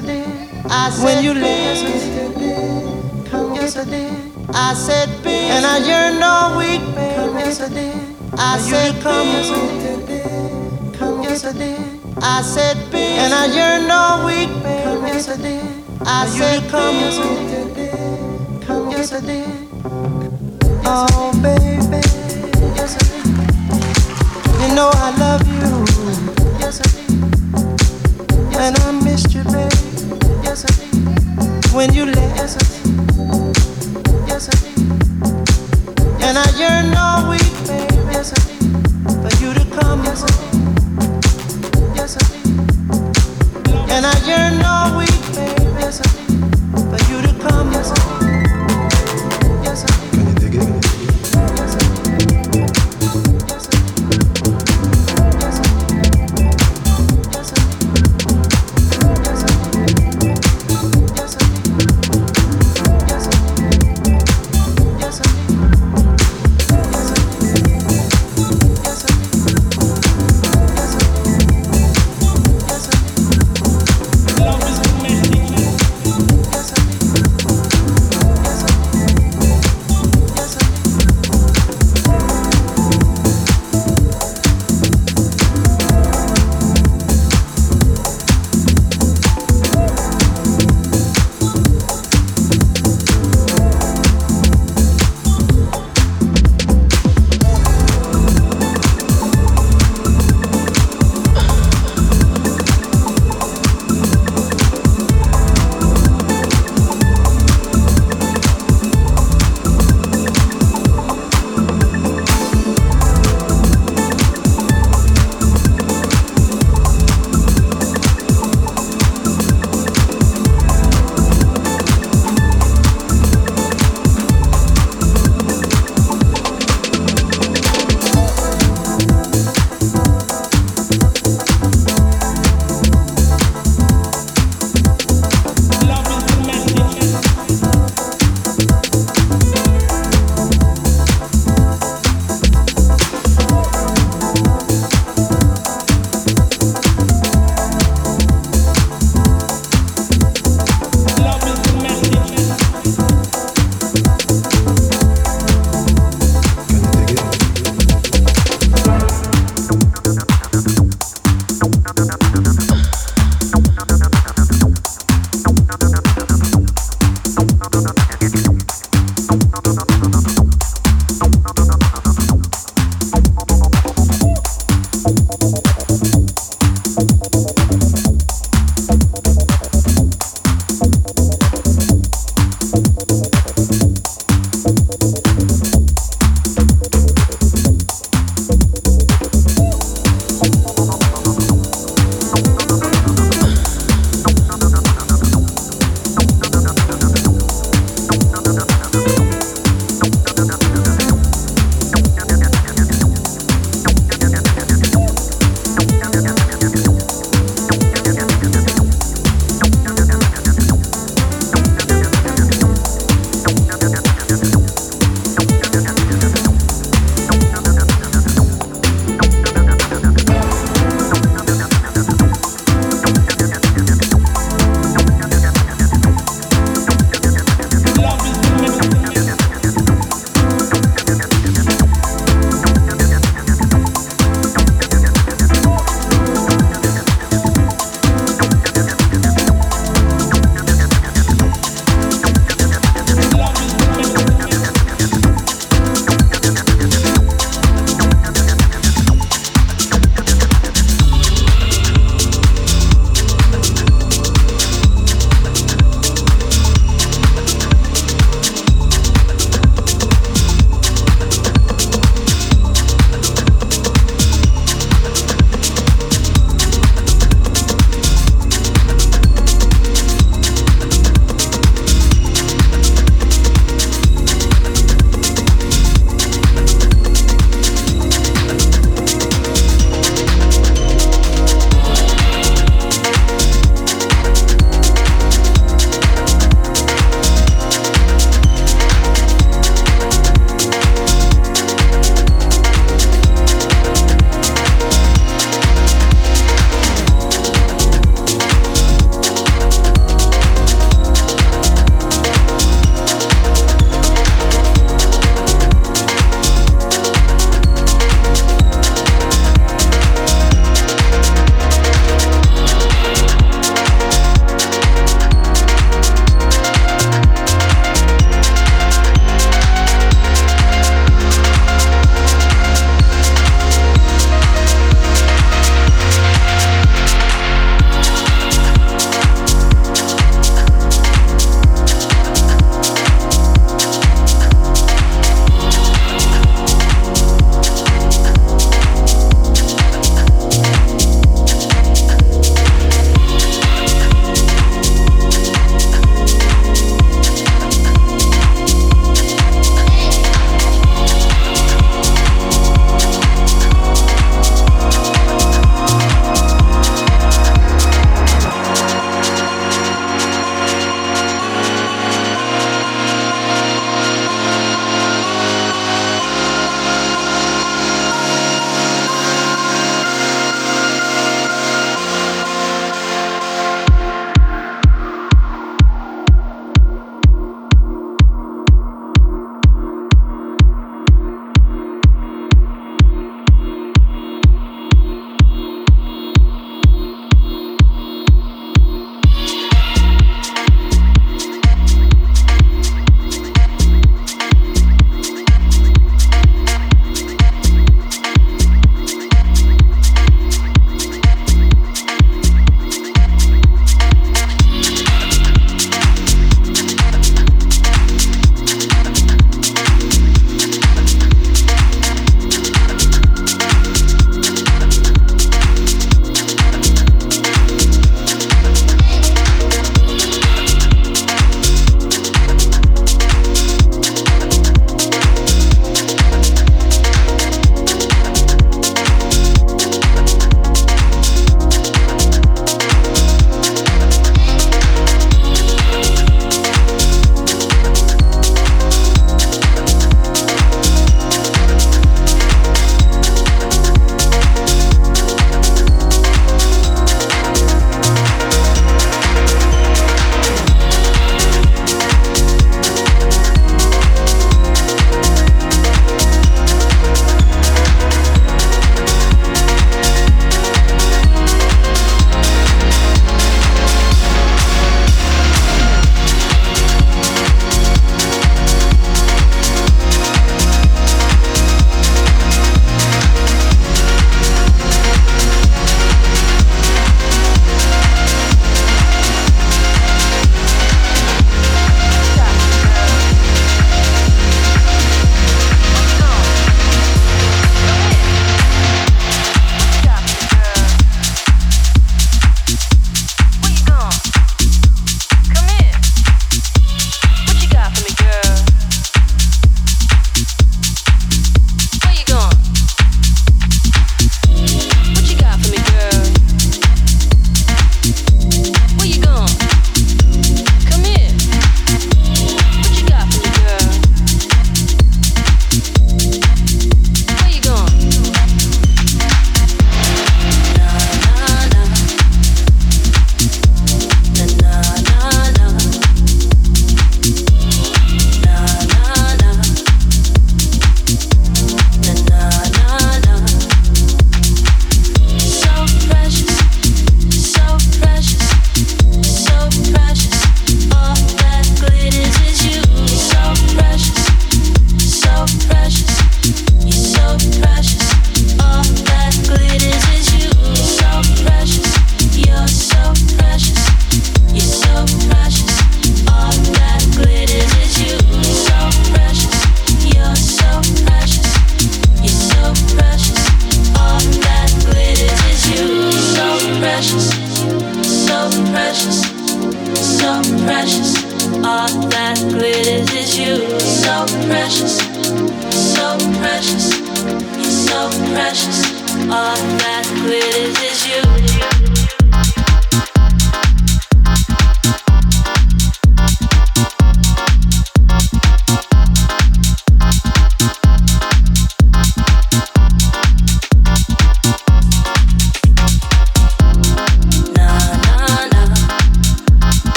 yesterday. I said, when you leave, come yesterday. I said, babe, and I yearned all week, baby. Come yesterday. I said, come yesterday. Come yesterday. I said, babe, and I yearned all week, baby. Come yesterday. I said, come yesterday. Come yesterday. Oh, baby, yesterday. You know I love you. And I missed you, baby when you left. Yes, I did. Yes, I did. And I yearn over.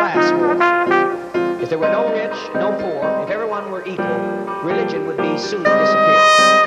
class war. If there were no rich, no poor, if everyone were equal, religion would be soon disappeared.